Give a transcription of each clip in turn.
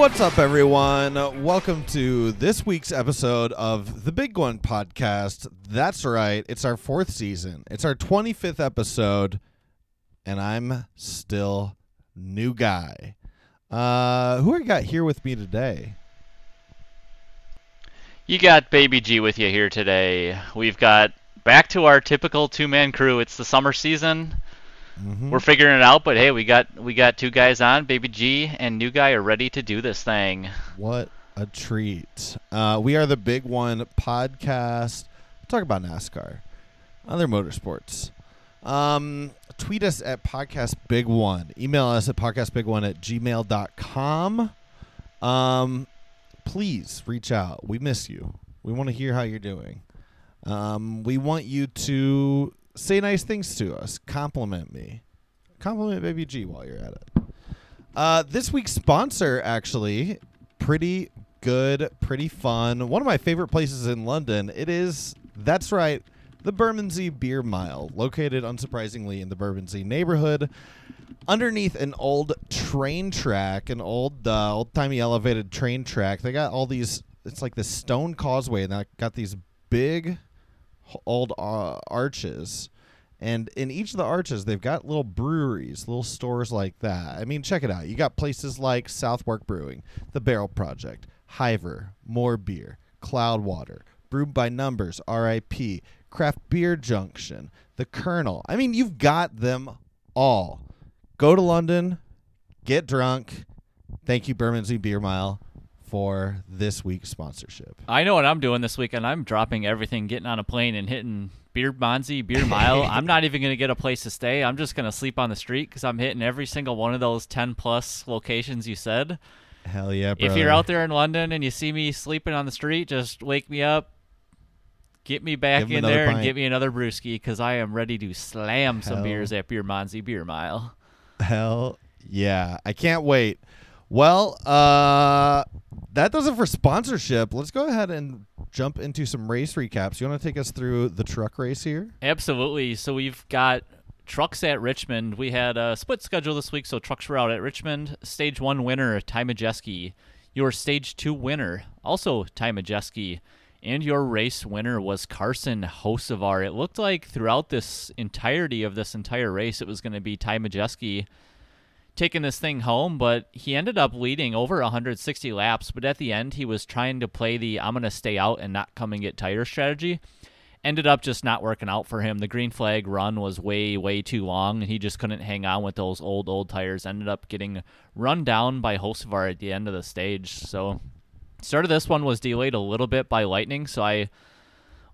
What's up, everyone? Welcome to this week's episode of the Big One podcast. That's right, it's our fourth season, it's our 25th episode, and I'm still new guy. Uh, who I got here with me today? You got Baby G with you here today. We've got back to our typical two-man crew. It's the summer season. Mhm. We're figuring it out, but hey, we got we got two guys on. Baby G and New Guy are ready to do this thing. What a treat. Uh, we are the Big One podcast. Talk about NASCAR, other motorsports. Um, tweet us at podcast big one. Email us at podcastbig1 at gmail.com. Um, please reach out. We miss you. We want to hear how you're doing. Um, we want you to say nice things to us. Compliment me. Compliment Baby G while you're at it. Uh, this week's sponsor, actually, pretty good, pretty fun. One of my favorite places in London. It is, that's right, the Bermondsey Beer Mile, located unsurprisingly in the Bermondsey neighborhood, underneath an old train track, an old, uh, old timey elevated train track. They got all these. It's like the stone causeway, and that got these big, old uh, arches. And in each of the arches, they've got little breweries, little stores like that. I mean, check it out. You got places like Southwark Brewing, The Barrel Project, Hiver, More Beer, Cloudwater, Brewed by Numbers, RIP, Craft Beer Junction, The Kernel. I mean, you've got them all. Go to London, get drunk. Thank you, Bermondsey Beer Mile, for this week's sponsorship. I know what I'm doing this weekend. I'm dropping everything, getting on a plane, and hitting Beer Bonzi, Beer Mile. I'm not even gonna get a place to stay. I'm just gonna sleep on the street because I'm hitting every single one of those 10 plus locations you said. Hell yeah, bro. If you're out there in London and you see me sleeping on the street, just wake me up, get me back Give in there, and get me another brewski because I am ready to slam some Hell. beers at Beer Monzi Beer Mile. Hell yeah. I can't wait. Well, uh that does it for sponsorship. Let's go ahead and jump into some race recaps. You want to take us through the truck race here? Absolutely. So we've got trucks at Richmond. We had a split schedule this week, so trucks were out at Richmond. Stage one winner, Ty Majeski. Your stage two winner, also Ty Majeski. And your race winner was Carson Hocevar. It looked like throughout this entirety of this entire race, it was going to be Ty Majeski taking this thing home, but he ended up leading over 160 laps. But at the end, he was trying to play the I'm going to stay out and not come and get tire strategy. Ended up just not working out for him. The green flag run was way, way too long, and he just couldn't hang on with those old, old tires. Ended up getting run down by Hocevar at the end of the stage. So, start of this one was delayed a little bit by lightning, so I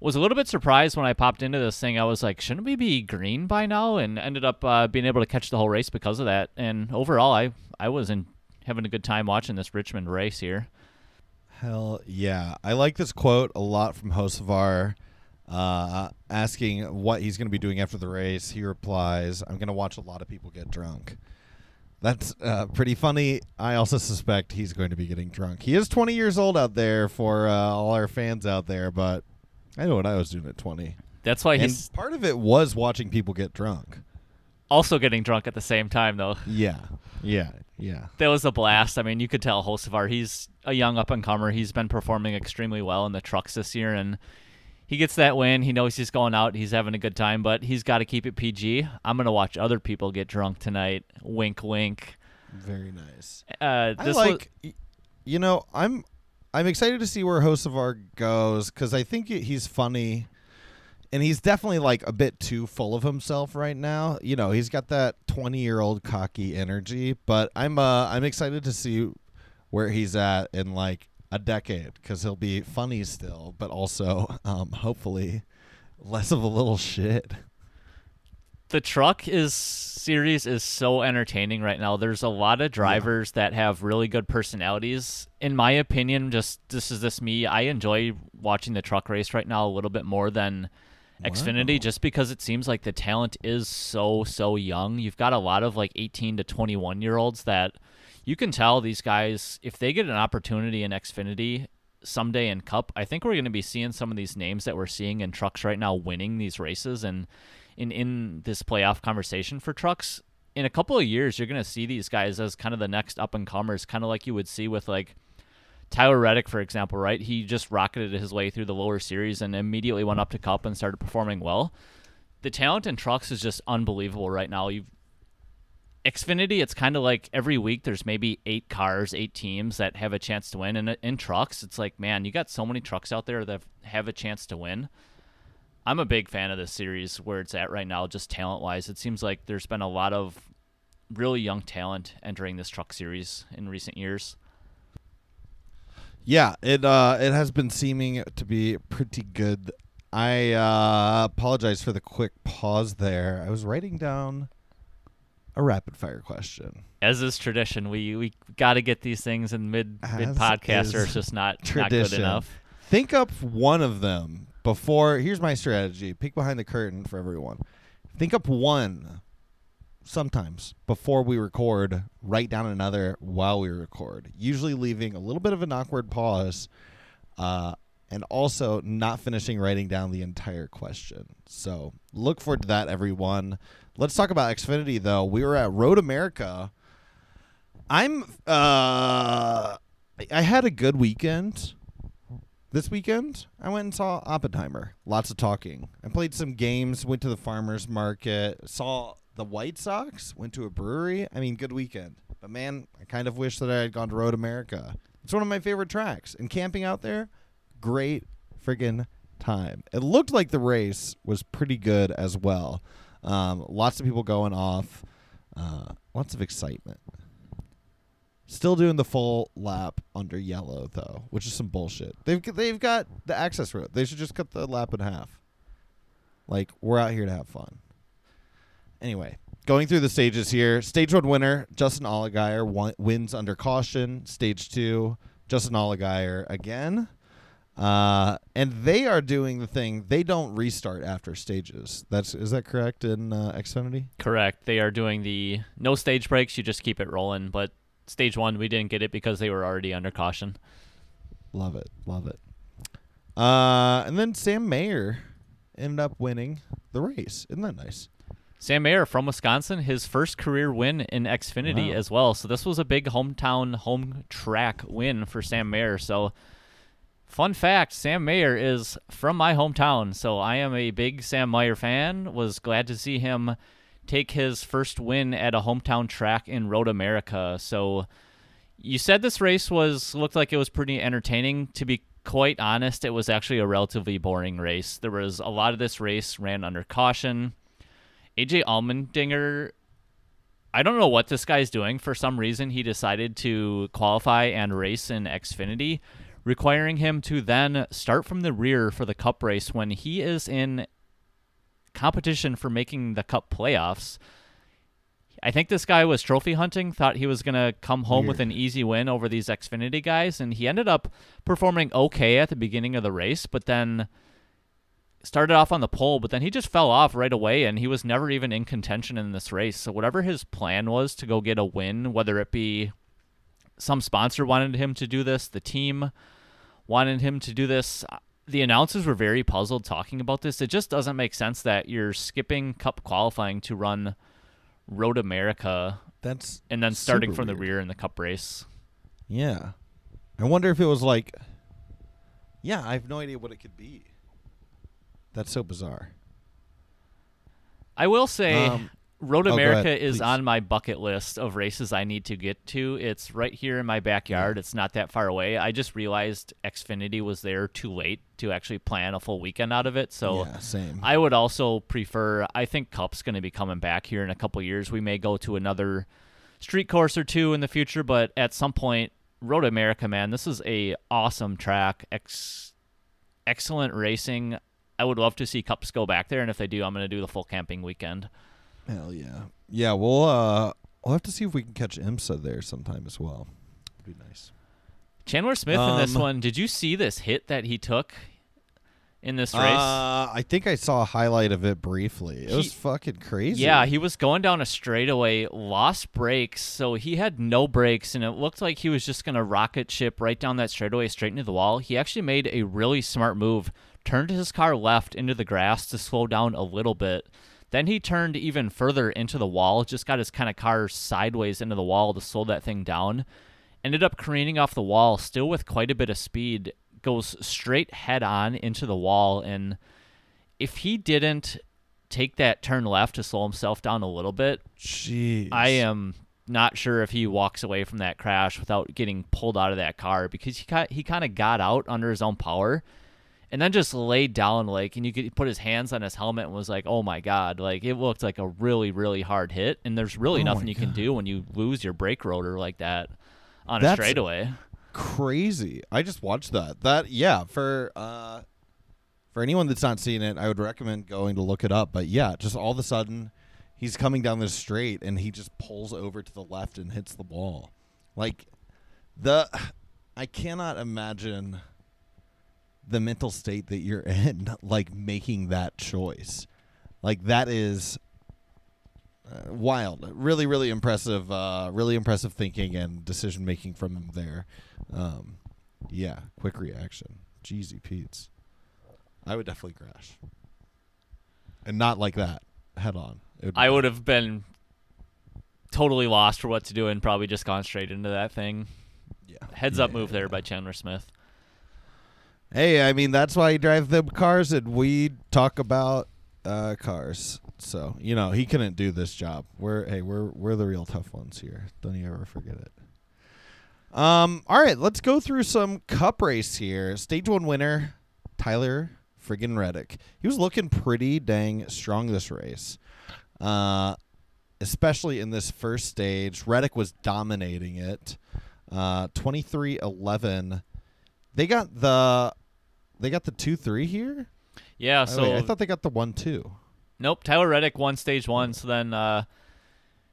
was a little bit surprised when I popped into this thing. I was like, shouldn't we be green by now? And ended up uh, being able to catch the whole race because of that. And overall, I I was in, having a good time watching this Richmond race here. Hell yeah. I like this quote a lot from Hocevar. Uh, asking what he's going to be doing after the race, he replies, "I'm going to watch a lot of people get drunk." That's uh, pretty funny. I also suspect he's going to be getting drunk. He is 20 years old out there for uh, all our fans out there, but I know what I was doing at 20. That's why And he's part of it was watching people get drunk. also getting drunk at the same time, though. Yeah, yeah, yeah. That was a blast. I mean, you could tell Hocevar, he's a young up and comer. He's been performing extremely well in the trucks this year, and he gets that win. He knows he's going out. He's having a good time, but he's got to keep it PG. I'm gonna watch other people get drunk tonight. Wink, wink. Very nice. Uh, I this was- like, y- you know, I'm I'm excited to see where Hocevar goes because I think he's funny, and he's definitely like a bit too full of himself right now. You know, he's got that 20 year old cocky energy, but I'm uh I'm excited to see where he's at in like a decade because he'll be funny still, but also um hopefully less of a little shit. The truck is series is so entertaining right now. There's a lot of drivers that have really good personalities. In my opinion, just this is this me. I enjoy watching the truck race right now a little bit more than Xfinity, just because it seems like the talent is so so young. You've got a lot of like 18 to 21 year olds that you can tell these guys if they get an opportunity in Xfinity someday in Cup. I think we're going to be seeing some of these names that we're seeing in trucks right now winning these races and in in this playoff conversation for trucks. in a couple of years, you're going to see these guys as kind of the next up and comers, kind of like you would see with like Tyler Reddick, for example, right? He just rocketed his way through the lower series and immediately went up to Cup and started performing well. The talent in trucks is just unbelievable right now. You've Xfinity, it's kind of like every week there's maybe eight cars, eight teams that have a chance to win. And in trucks, it's like, man, you got so many trucks out there that have a chance to win. I'm a big fan of this series where it's at right now, just talent wise. It seems like there's been a lot of really young talent entering this truck series in recent years. Yeah, it uh, it has been seeming to be pretty good. I uh, apologize for the quick pause there. I was writing down a rapid fire question. As is tradition, we we got to get these things in mid mid podcast, or it's just not not good enough. Think up one of them before. Here's my strategy: peek behind the curtain for everyone. Think up one sometimes before we record, write down another while we record, usually leaving a little bit of an awkward pause, uh, and also not finishing writing down the entire question. So look forward to that, everyone. Let's talk about Xfinity, though. We were at Road America. I'm, uh, I had a good weekend. This weekend, I went and saw Oppenheimer. Lots of talking. I played some games, went to the farmer's market, saw the White Sox, went to a brewery. I mean, good weekend. But man, I kind of wish that I had gone to Road America. It's one of my favorite tracks. And camping out there, great friggin' time. It looked like the race was pretty good as well. Um, lots of people going off. Uh, lots of excitement. Still doing the full lap under yellow though, which is some bullshit. They've they've got the access road. They should just cut the lap in half. Like we're out here to have fun. Anyway, going through the stages here. Stage one winner Justin Allgaier wins under caution. Stage two, Justin Allgaier again. Uh, and they are doing the thing. They don't restart after stages. That's is that correct in uh, Xfinity? Correct. They are doing the no stage breaks. You just keep it rolling. But stage one, we didn't get it because they were already under caution. Love it. Love it. Uh, and then Sam Mayer ended up winning the race. Isn't that nice? Sam Mayer from Wisconsin, his first career win in Xfinity wow. as well. So this was a big hometown home track win for Sam Mayer. So Fun fact Sam Mayer is from my hometown, so I am a big Sam Mayer fan. Was glad to see him take his first win at a hometown track in Road America. So you said this race was looked like it was pretty entertaining. To be quite honest, it was actually a relatively boring race. There was a lot of this race ran under caution. AJ Allmendinger I don't know what this guy's doing. For some reason, he decided to qualify and race in Xfinity requiring him to then start from the rear for the cup race when he is in competition for making the cup playoffs. I think this guy was trophy hunting, thought he was going to come home Weird. with an easy win over these Xfinity guys, and he ended up performing okay at the beginning of the race, but then started off on the pole, but then he just fell off right away, and he was never even in contention in this race. So, whatever his plan was to go get a win, whether it be some sponsor wanted him to do this, the team, wanted him to do this. The announcers were very puzzled talking about this. It just doesn't make sense that you're skipping Cup qualifying to run Road America. That's and then starting from weird. the rear in the Cup race. Yeah, I wonder if it was like. Yeah, I have no idea what it could be. That's so bizarre. I will say, um, Road oh, America ahead, is on my bucket list of races I need to get to. It's right here in my backyard. It's not that far away. I just realized Xfinity was there too late to actually plan a full weekend out of it. So yeah, same. I would also prefer. I think Cup's going to be coming back here in a couple years. We may go to another street course or two in the future, but at some point, Road America, man, this is a awesome track. Ex- excellent racing. I would love to see Cups go back there, and if they do, I'm going to do the full camping weekend. Hell yeah. Yeah, we'll uh we'll have to see if we can catch IMSA there sometime as well. It'd be nice. Chandler Smith in this um, one, did you see this hit that he took in this race? Uh, I think I saw a highlight of it briefly. It he, was fucking crazy. Yeah, he was going down a straightaway, lost brakes, so he had no brakes, and it looked like he was just going to rocket ship right down that straightaway straight into the wall. He actually made a really smart move, turned his car left into the grass to slow down a little bit Then he turned even further into the wall, just got his kind of car sideways into the wall to slow that thing down. Ended up careening off the wall, still with quite a bit of speed, goes straight head on into the wall. And if he didn't take that turn left to slow himself down a little bit, Jeez. I am not sure if he walks away from that crash without getting pulled out of that car because he got, he kind of got out under his own power and then just laid down like and you could put his hands on his helmet and was like oh my god like it looked like a really really hard hit and there's really Oh nothing you can do when you lose your brake rotor like that on a straightaway crazy. I just watched that. That yeah, for uh for anyone that's not seen it, I would recommend going to look it up. But yeah, just all of a sudden he's coming down the straight and he just pulls over to the left and hits the wall. Like the I cannot imagine the mental state that you're in like making that choice. Like that is uh, wild. Really, really impressive. Uh, really impressive thinking and decision making from him there. Um, yeah, quick reaction. Jeezy Pete's. I would definitely crash, and not like that head on. It i would have been totally lost for what to do and probably just gone straight into that thing Yeah. heads Yeah, up move yeah, there yeah. by chandler smith Hey, I mean that's why you drive them cars, and we talk about uh, cars. So you know he couldn't do this job. We're hey, we're we're the real tough ones here. Don't you ever forget it. Um. All right, let's go through some cup race here. Stage one winner, Tyler friggin' Reddick. He was looking pretty dang strong this race. Uh, especially in this first stage, Reddick was dominating it. Uh, 23-11. They got the they got the 2-3 here? yeah Oh, so wait, I thought they got the 1-2. Nope, Tyler Reddick won stage one. So then uh,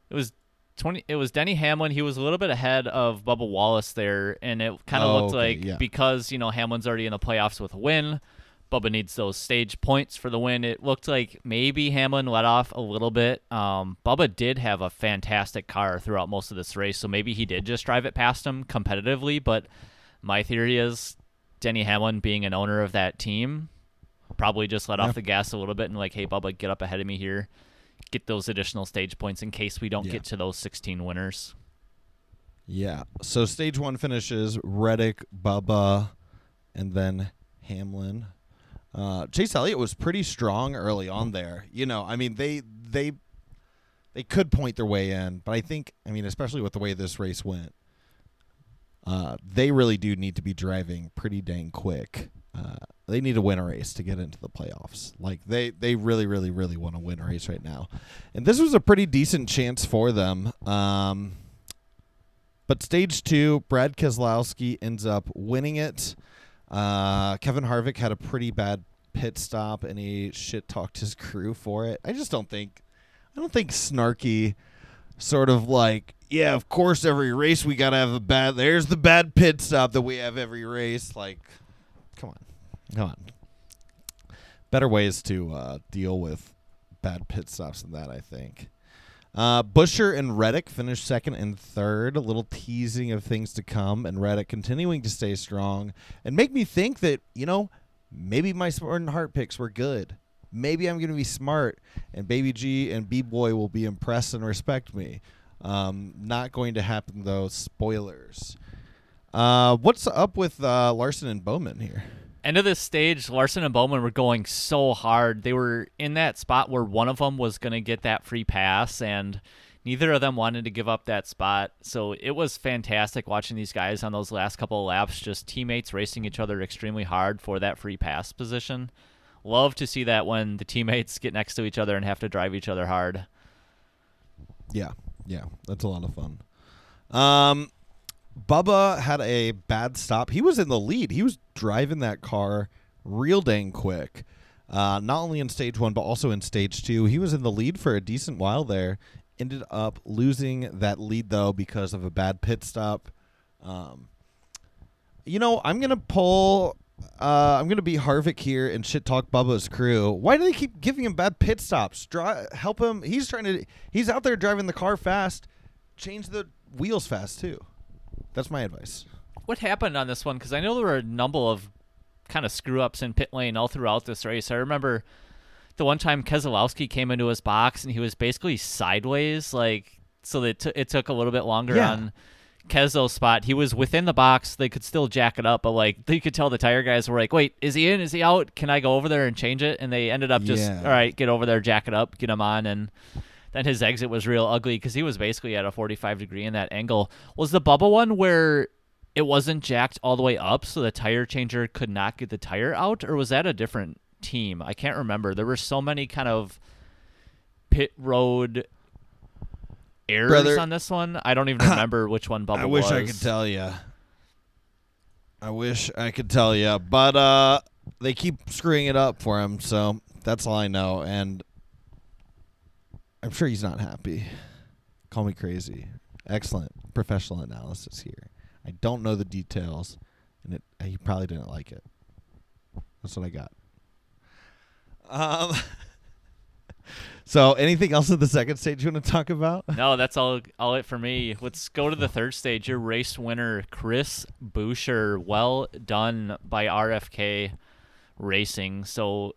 it was twenty. It was Denny Hamlin. He was a little bit ahead of Bubba Wallace there, and it kind of Oh, looked okay, like yeah. because you know Hamlin's already in the playoffs with a win. Bubba needs those stage points for the win. It looked like maybe Hamlin let off a little bit. Um, Bubba did have a fantastic car throughout most of this race, so maybe he did just drive it past him competitively. But my theory is Denny Hamlin, being an owner of that team, probably just let Yeah. off the gas a little bit and like, hey, Bubba, get up ahead of me here, get those additional stage points in case we don't Yeah. get to those 16 winners. Yeah. So stage one finishes Reddick, Bubba, and then Hamlin. Uh, Chase Elliott was pretty strong early on there. You know, I mean they they they could point their way in, but I think I mean especially with the way this race went, uh, they really do need to be driving pretty dang quick. Uh, they need to win a race to get into the playoffs. Like they they really really really want to win a race right now, and this was a pretty decent chance for them. Um, but stage two, Brad Keselowski ends up winning it. Uh, Kevin Harvick had a pretty bad pit stop, and he shit talked his crew for it. I just don't think, I don't think snarky, sort of like, yeah, of course, every race we gotta have a bad. There's the bad pit stop that we have every race. Like, come on, come on. Better ways to uh, deal with bad pit stops than that, I think. Uh, Buescher and Reddick finished second and third. A little teasing of things to come, and Reddick continuing to stay strong and make me think that you know maybe my smart and heart picks were good. Maybe I'm going to be smart, and Baby G and B Boy will be impressed and respect me. Um, not going to happen though. Spoilers. Uh, what's up with uh, Larson and Bowman here? End of this stage, Larson and Bowman were going so hard. They were in that spot where one of them was going to get that free pass, and neither of them wanted to give up that spot. So it was fantastic watching these guys on those last couple of laps, just teammates racing each other extremely hard for that free pass position. Love to see that when the teammates get next to each other and have to drive each other hard. Yeah, yeah, that's a lot of fun. Um, Bubba had a bad stop. He was in the lead. He was driving that car real dang quick. Uh, not only in stage one, but also in stage two. He was in the lead for a decent while there. Ended up losing that lead though because of a bad pit stop. Um, you know, I'm gonna pull. Uh, I'm gonna be Harvick here and shit talk Bubba's crew. Why do they keep giving him bad pit stops? Dri- help him. He's trying to. He's out there driving the car fast. Change the wheels fast too. That's my advice. What happened on this one? Because I know there were a number of kind of screw ups in pit lane all throughout this race. I remember the one time Keselowski came into his box and he was basically sideways, like so that t- it took a little bit longer Yeah. on Kezo's spot. He was within the box; they could still jack it up, but like you could tell the tire guys were like, "Wait, is he in? Is he out? Can I go over there and change it?" And they ended up just, Yeah. "All right, get over there, jack it up, get him on." And then his exit was real ugly because he was basically at a 45 degree in that angle. Was the Bubba one where it wasn't jacked all the way up, so the tire changer could not get the tire out, or was that a different team? I can't remember. There were so many kind of pit road errors Brother- on this one. I don't even remember which one bubble I wish was. I could tell you. I wish I could tell you, but uh, they keep screwing it up for him, so that's all I know. And I'm sure he's not happy. Call me crazy. Excellent professional analysis here. I don't know the details, and it he probably didn't like it. That's what I got. Um. so, anything else in the second stage you want to talk about? No, that's all all it for me. Let's go to the third stage. Your race winner, Chris Buescher. Well done by RFK Racing. So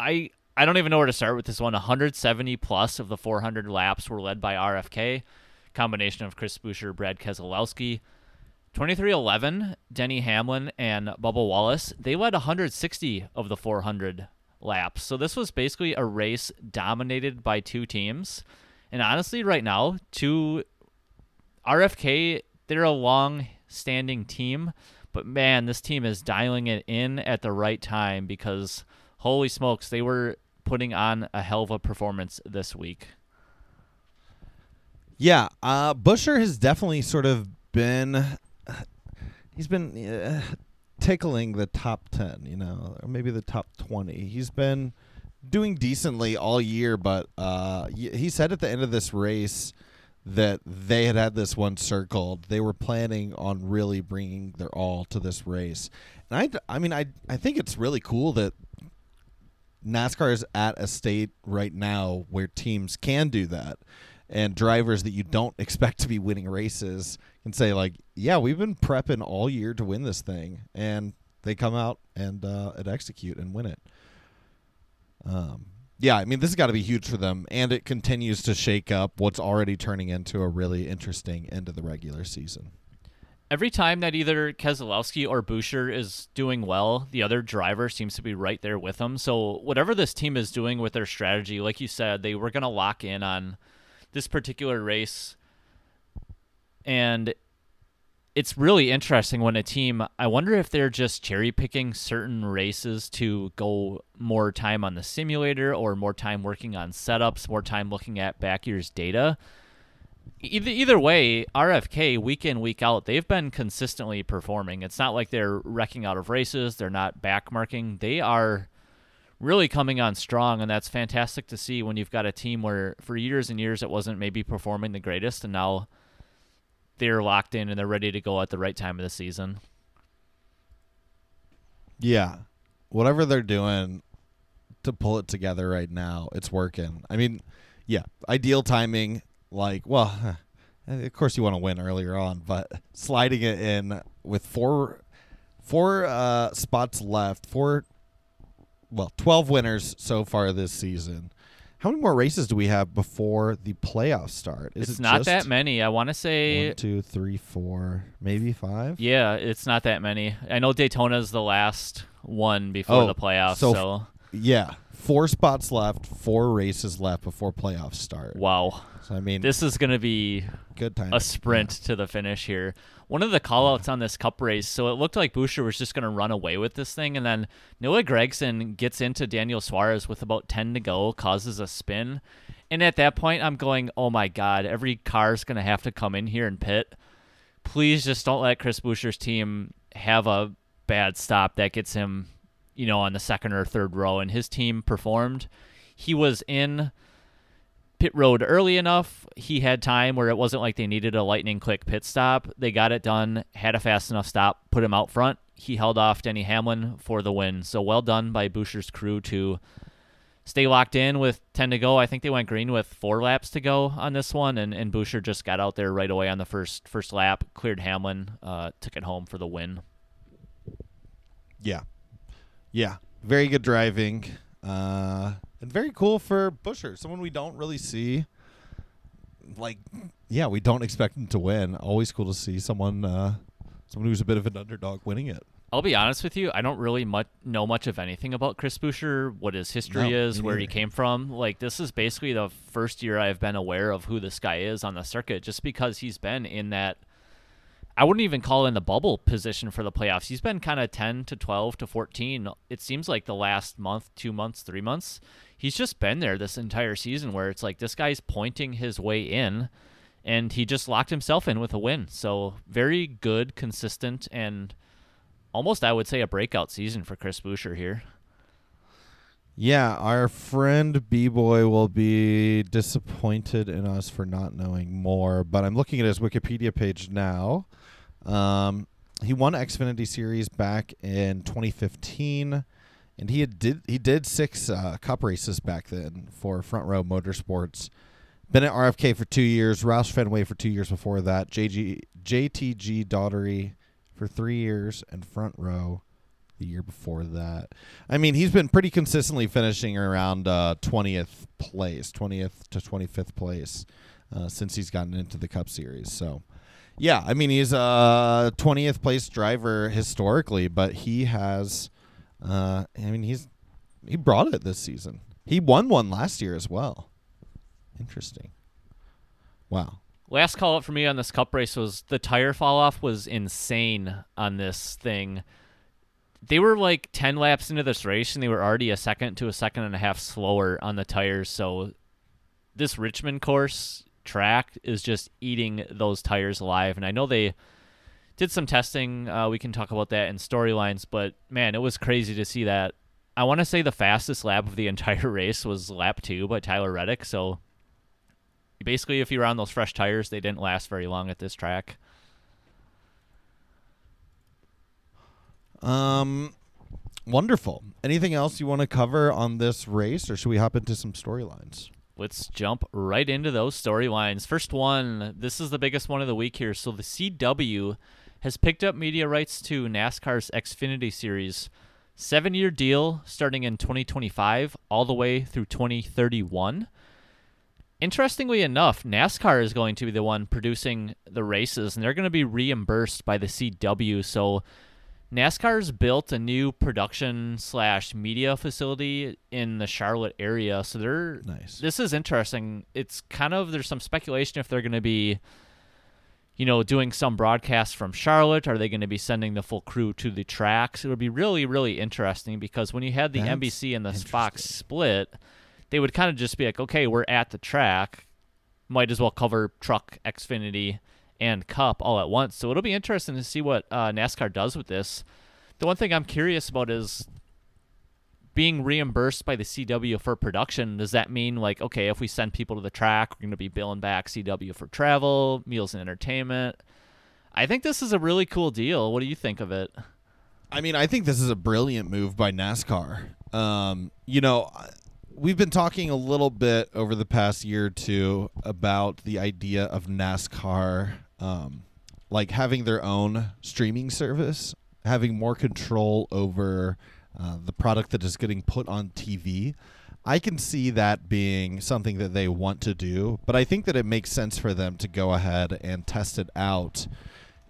I I don't even know where to start with this one. 170 plus of the 400 laps were led by RFK. Combination of Chris Buescher, Brad Keselowski. 2311, Denny Hamlin and Bubba Wallace, they led 160 of the 400 laps. So this was basically a race dominated by two teams. And honestly, right now, two RFK, they're a long standing team, but man, this team is dialing it in at the right time because holy smokes, they were putting on a hell of a performance this week. Yeah, uh, Buescher has definitely sort of been. He's been uh, tickling the top 10, you know, or maybe the top 20. He's been doing decently all year, but uh, he said at the end of this race that they had had this one circled. They were planning on really bringing their all to this race. And I, I mean, I, I think it's really cool that NASCAR is at a state right now where teams can do that. And drivers that you don't expect to be winning races can say, like, yeah, we've been prepping all year to win this thing. And they come out and, uh, and execute and win it. Um, yeah, I mean, this has got to be huge for them. And it continues to shake up what's already turning into a really interesting end of the regular season. Every time that either Keselowski or Buescher is doing well, the other driver seems to be right there with them. So whatever this team is doing with their strategy, like you said, they were going to lock in on this particular race. And it's really interesting when a team, I wonder if they're just cherry picking certain races to go more time on the simulator or more time working on setups, more time looking at back year's data either either way, RFK week in week out, they've been consistently performing. It's not like they're wrecking out of races. They're not backmarking. They are really coming on strong, and that's fantastic to see when you've got a team where for years and years it wasn't maybe performing the greatest, and now they're locked in and they're ready to go at the right time of the season. Yeah. Whatever they're doing to pull it together right now, it's working. I mean, yeah, ideal timing. Like, well, of course you want to win earlier on, but sliding it in with four, four uh, spots left, four, well, twelve winners so far this season. How many more races do we have before the playoffs start? Is it's it not that many. I want to say One, two, three, four, maybe five. Yeah, it's not that many. I know Daytona's the last one before Oh, the playoffs. so So, f- Yeah, four spots left, four races left before playoffs start. wow, So I mean, this is gonna be good time. a sprint to the finish here. One of the callouts on this cup race, so it looked like Buescher was just going to run away with this thing, and then Noah Gragson gets into Daniel Suarez with about 10 to go, causes a spin. And at that point, I'm going, oh my God, every car's going to have to come in here and pit. Please just don't let Chris Buescher's team have a bad stop that gets him, you know, on the second or third row. And his team performed. He was in pit road early enough. He had time where it wasn't like they needed a lightning quick pit stop. They got it done, had a fast enough stop, put him out front. He held off Denny Hamlin for the win. So well done by Buescher's crew to stay locked in with 10 to go. I think they went green with four laps to go on this one, and, and Buescher just got out there right away on the first first lap, cleared Hamlin, uh, took it home for the win. yeah, yeah. very good driving, uh, and very cool for Buescher, someone we don't really see. Like, yeah, we don't expect him to win. Always cool to see someone, uh, someone who's a bit of an underdog winning it. I'll be honest with you. I don't really much know much of anything about Chris Buescher, what his history No, is, where he came from. Like this is basically the first year I've been aware of who this guy is on the circuit, just because he's been in that. I wouldn't even call in the bubble position for the playoffs. He's been kind of ten to twelve to fourteen. It seems like the last month, two months, three months. He's just been there this entire season, where it's like this guy's pointing his way in, and he just locked himself in with a win. So very good, consistent, and almost I would say a breakout season for Chris Buescher here. Yeah, our friend B Boy will be disappointed in us for not knowing more, but I'm looking at his Wikipedia page now. Um, he won Xfinity Series back in 2015, and he had did he did six uh, Cup races back then for Front Row Motorsports. Been at RFK for two years, Roush Fenway for two years before that, JG JTG Daugherty for three years, and Front Row the year before that. I mean, he's been pretty consistently finishing around uh, 20th place, 20th to 25th place uh, since he's gotten into the Cup Series. So, yeah, I mean, he's a 20th place driver historically, but he has, uh, I mean, he's he brought it this season. He won one last year as well. Interesting. Wow. Last call up for me on this cup race was the tire fall off was insane on this thing. They were like 10 laps into this race and they were already a second to a second and a half slower on the tires. So this Richmond course track is just eating those tires alive. And I know they did some testing. Uh, we can talk about that in storylines, but man, it was crazy to see that. I want to say the fastest lap of the entire race was lap two by Tyler Reddick. So basically, if you were on those fresh tires, they didn't last very long at this track. Um, wonderful. Anything else you want to cover on this race, or should we hop into some storylines? Let's jump right into those storylines. First one, this is the biggest one of the week here. So the CW has picked up media rights to NASCAR's Xfinity Series. Seven year deal starting in 2025 all the way through 2031. Interestingly enough, NASCAR is going to be the one producing the races, and they're going to be reimbursed by the CW. So NASCAR's built a new production slash media facility in the Charlotte area. So they're Nice. this is interesting. It's kind of there's some speculation if they're going to be, you know, doing some broadcasts from Charlotte. Are they going to be sending the full crew to the tracks? It would be really, really interesting because when you had the That's NBC and the Fox split, they would kind of just be like, okay, we're at the track, might as well cover Truck, Xfinity, and Cup all at once. So it'll be interesting to see what uh, NASCAR does with this. The one thing I'm curious about is being reimbursed by the CW for production, does that mean like okay, if we send people to the track, we're going to be billing back CW for travel, meals and entertainment? I think this is a really cool deal. What do you think of it? I mean, I think this is a brilliant move by NASCAR. Um, you know, we've been talking a little bit over the past year or two about the idea of NASCAR, um, like having their own streaming service, having more control over uh, the product that is getting put on TV. I can see that being something that they want to do, but I think that it makes sense for them to go ahead and test it out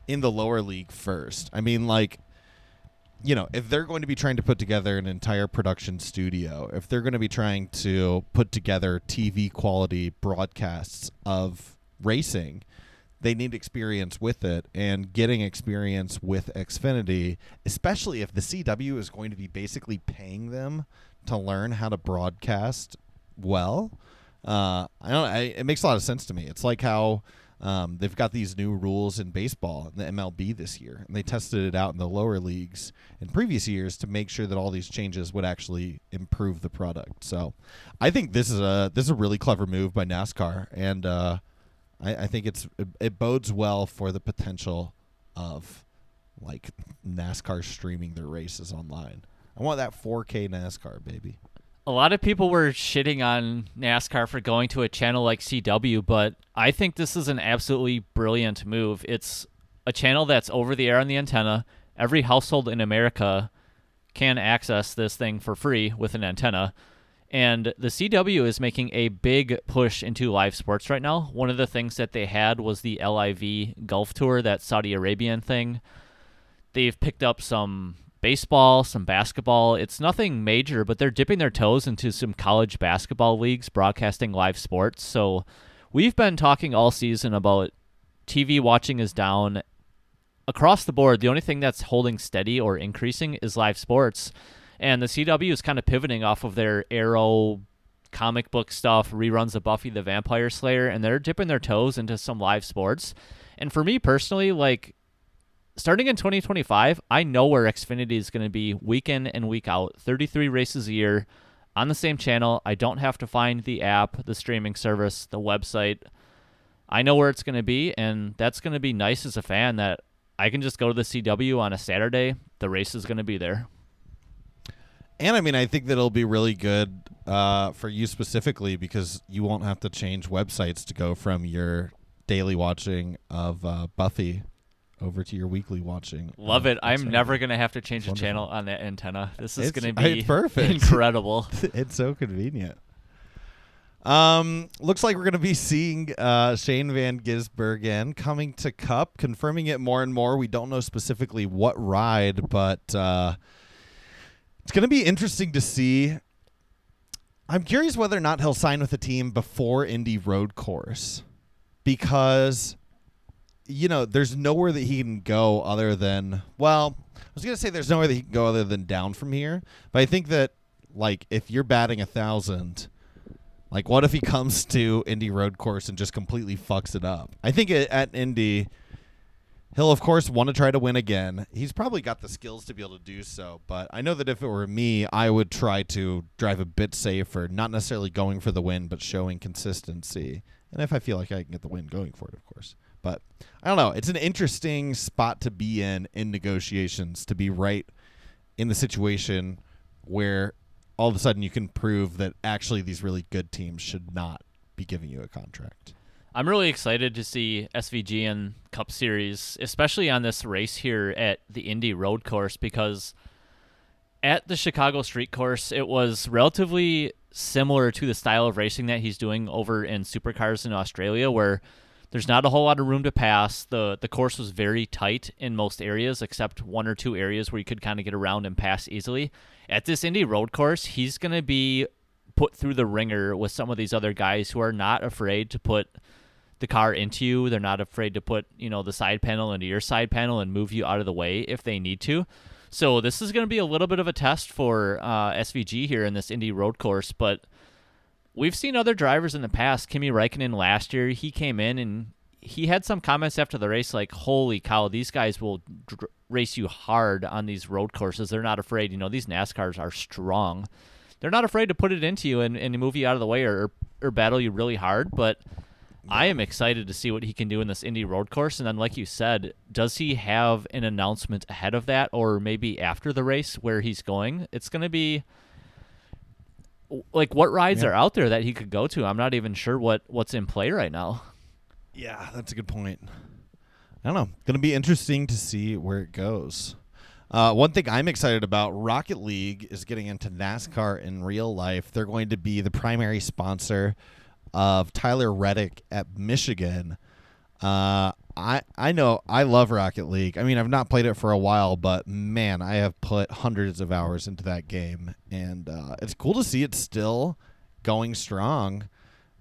in the lower league first. I mean, like, you know, if they're going to be trying to put together an entire production studio, if they're going to be trying to put together TV quality broadcasts of racing, they need experience with it and getting experience with Xfinity, especially if the CW is going to be basically paying them to learn how to broadcast well. Uh, I don't. I, it makes a lot of sense to me. It's like how um, they've got these new rules in baseball in the MLB this year, and they tested it out in the lower leagues in previous years to make sure that all these changes would actually improve the product. So, I think this is a this is a really clever move by NASCAR, and uh, I, I think it's it, it bodes well for the potential of like NASCAR streaming their races online. I want that 4K NASCAR, baby. A lot of people were shitting on NASCAR for going to a channel like CW, but I think this is an absolutely brilliant move. It's a channel that's over the air on the antenna. Every household in America can access this thing for free with an antenna. And the CW is making a big push into live sports right now. One of the things that they had was the LIV Gulf Tour, that Saudi Arabian thing. They've picked up some baseball, some basketball. It's nothing major, but they're dipping their toes into some college basketball leagues broadcasting live sports. So we've been talking all season about TV watching is down across the board. The only thing that's holding steady or increasing is live sports. And the CW is kind of pivoting off of their Arrow comic book stuff, reruns of Buffy the Vampire Slayer, and they're dipping their toes into some live sports. And for me personally, like starting in 2025, I know where Xfinity is going to be week in and week out, 33 races a year on the same channel. I don't have to find the app, the streaming service, the website. I know where it's going to be, and that's going to be nice as a fan that I can just go to the CW on a Saturday. The race is going to be there. And I mean, I think that it'll be really good uh, for you specifically because you won't have to change websites to go from your daily watching of uh, Buffy over to your weekly watching. Love it. I'm never going to have to change the channel on that antenna. This is going to be perfect. incredible. it's so convenient. Um, looks like we're going to be seeing uh, Shane Van Gisbergen coming to Cup, confirming it more and more. We don't know specifically what ride, but uh, it's going to be interesting to see. I'm curious whether or not he'll sign with the team before Indy Road Course, because you know there's nowhere that he can go other than well, I was going to say there's nowhere that he can go other than down from here, but I think that like if you're batting a thousand like, what if he comes to Indy Road Course and just completely fucks it up? I think at, at Indy, he'll of course want to try to win again. He's probably got the skills to be able to do so. But I know that if it were me, I would try to drive a bit safer, not necessarily going for the win, but showing consistency. And if I feel like I can get the win, going for it, of course. But I don't know. It's an interesting spot to be in in negotiations to be right in the situation where all of a sudden you can prove that actually these really good teams should not be giving you a contract. I'm really excited to see SVG and Cup Series, especially on this race here at the Indy Road Course, because at the Chicago Street Course, it was relatively similar to the style of racing that he's doing over in Supercars in Australia, where there's not a whole lot of room to pass. the The course was very tight in most areas, except one or two areas where you could kind of get around and pass easily. At this Indy Road Course, he's going to be put through the ringer with some of these other guys who are not afraid to put the car into you. They're not afraid to put, you know, the side panel into your side panel and move you out of the way if they need to. So this is going to be a little bit of a test for uh, SVG here in this Indy road course, but we've seen other drivers in the past. Kimi Räikkönen last year, he came in and he had some comments after the race like, "Holy cow, these guys will dr- race you hard on these road courses. They're not afraid. You know, these NASCARs are strong. They're not afraid to put it into you and, and move you out of the way or, or battle you really hard, but." I am excited to see what he can do in this Indy road course. And then, like you said, does he have an announcement ahead of that or maybe after the race where he's going? It's going to be like what rides Yeah. are out there that he could go to? I'm not even sure what, what's in play right now. Yeah, that's a good point. I don't know. Going to be interesting to see where it goes. Uh, one thing I'm excited about Rocket League is getting into NASCAR in real life. They're going to be the primary sponsor of Tyler Reddick at Michigan. Uh, I I know I love Rocket League. I mean, I've not played it for a while, but man, I have put hundreds of hours into that game, and uh, it's cool to see it still going strong,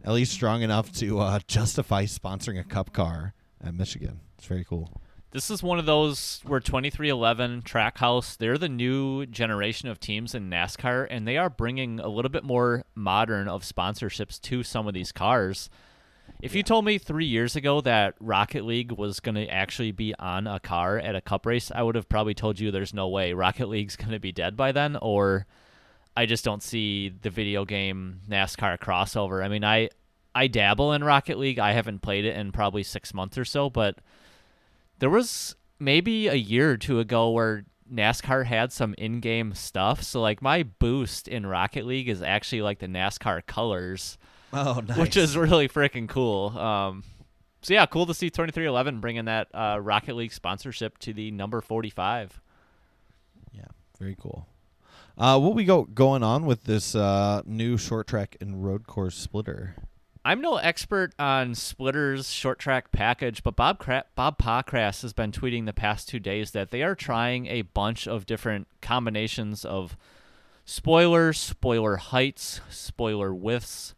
at least strong enough to uh, justify sponsoring a Cup car at Michigan. It's very cool. This is one of those where 2311 Trackhouse, they're the new generation of teams in NASCAR, and they are bringing a little bit more modern of sponsorships to some of these cars. If you told me three years ago that Rocket League was going to actually be on a car at a cup race, I would have probably told you there's no way Rocket League's going to be dead by then, or I just don't see the video game NASCAR crossover. I mean, I I dabble in Rocket League. I haven't played it in probably six months or so, but there was maybe a year or two ago where NASCAR had some in-game stuff. So like my boost in Rocket League is actually like the NASCAR colors, Oh, nice. which is really freaking cool. Um, so yeah, cool to see 2311 bringing that uh, Rocket League sponsorship to the number 45. yeah, very cool. Uh, what we go going on with this uh, new short track and road course splitter? I'm no expert on Splitter's short track package, but Bob Cra- Bob Pockrass has been tweeting the past two days that they are trying a bunch of different combinations of spoilers, spoiler heights, spoiler widths,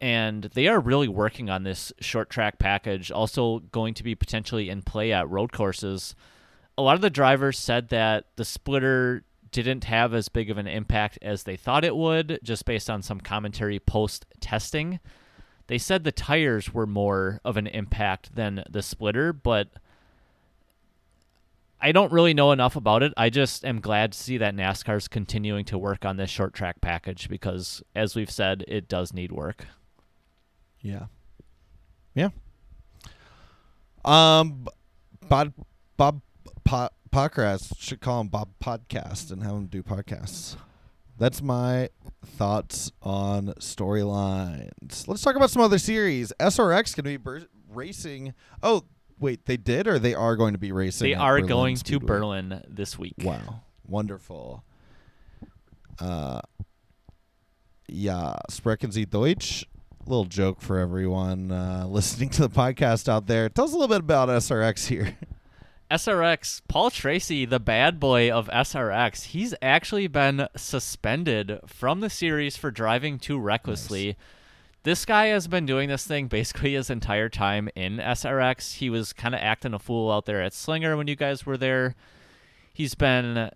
and they are really working on this short track package. Also, going to be potentially in play at road courses. A lot of the drivers said that the splitter didn't have as big of an impact as they thought it would, just based on some commentary post testing. They said the tires were more of an impact than the splitter, but I don't really know enough about it. I just am glad to see that NASCAR's continuing to work on this short track package because, as we've said, it does need work. Yeah. Yeah. Um, Bob Bob Pot podcast should call him Bob Podcast and have him do podcasts. That's my thoughts on storylines. Let's talk about some other series. SRX going to be bur- racing. Oh, wait, they did or they are going to be racing? They are Berlin going to Berlin this week. Wow, wonderful. Uh, yeah, sprechen Sie Deutsch? Little joke for everyone uh, listening to the podcast out there. Tell us a little bit about SRX here. SRX, Paul Tracy, the bad boy of SRX, he's actually been suspended from the series for driving too recklessly. This guy has been doing this thing basically his entire time in SRX. He was kind of acting a fool out there at Slinger when you guys were there. He's been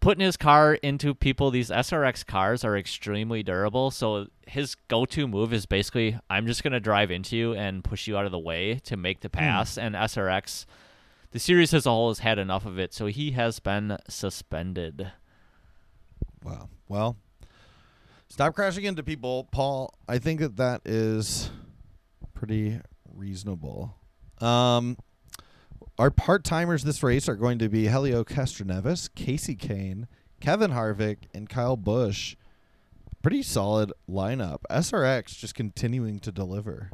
putting his car into people. These SRX cars are extremely durable, so his go-to move is basically I'm just going to drive into you and push you out of the way to make the hmm. pass and SRX the series as a whole has had enough of it, so he has been suspended. Wow. Well, stop crashing into people, Paul. I think that that is pretty reasonable. Um, our part timers this race are going to be Helio Castroneves, Kasey Kahne, Kevin Harvick, and Kyle Busch. Pretty solid lineup. SRX just continuing to deliver.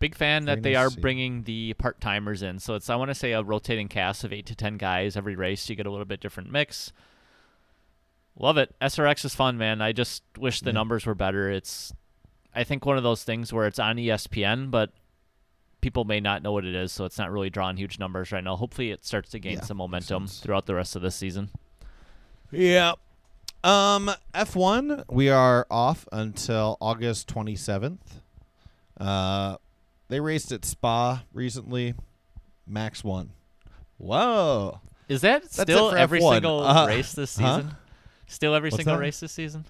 Big fan Very that they nice are bringing the part timers in. So it's I want to say a rotating cast of eight to ten guys every race. You get a little bit different mix. Love it. SRX is fun, man. I just wish the Yeah. numbers were better. It's I think one of those things where it's on ESPN, but people may not know what it is, so it's not really drawing huge numbers right now. Hopefully, it starts to gain Yeah, some momentum throughout the rest of this season. Yeah. Um, F1, we are off until August 27th. Uh, they raced at Spa recently. Max won. Whoa. Is that it still every F1. single Uh, race this huh? season? Still every What's single that? race this season?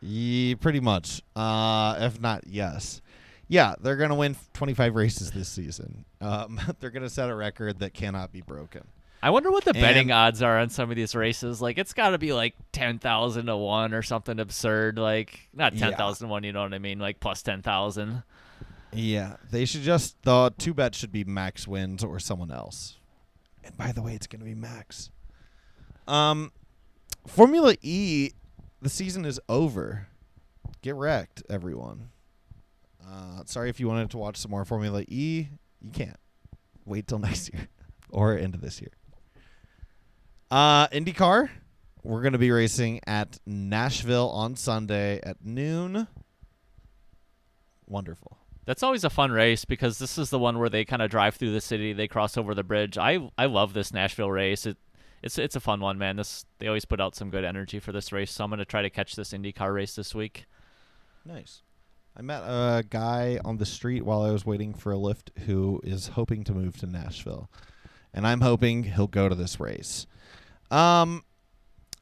Yeah, pretty much. Uh, if not, yes. Yeah, they're going to win 25 races this season. Um, they're going to set a record that cannot be broken. I wonder what the betting odds are on some of these races. Like it's got to be like ten thousand to one or something absurd. Like not Yeah. ten thousand to one, you know what I mean? Like plus ten thousand. Yeah, they should just the two bets should be Max wins or someone else. And by the way, it's going to be Max. Um, Formula E, the season is over. Get wrecked, everyone. Uh, sorry if you wanted to watch some more Formula E, you can't. Wait till next year or into this year. Uh, IndyCar, we're going to be racing at Nashville on Sunday at noon. Wonderful. That's always a fun race because this is the one where they kind of drive through the city, they cross over the bridge. I I love this Nashville race. It it's it's a fun one, man. This they always put out some good energy for this race. So I'm gonna try to catch this IndyCar race this week. Nice. I met a guy on the street while I was waiting for a lift who is hoping to move to Nashville. And I'm hoping he'll go to this race. Um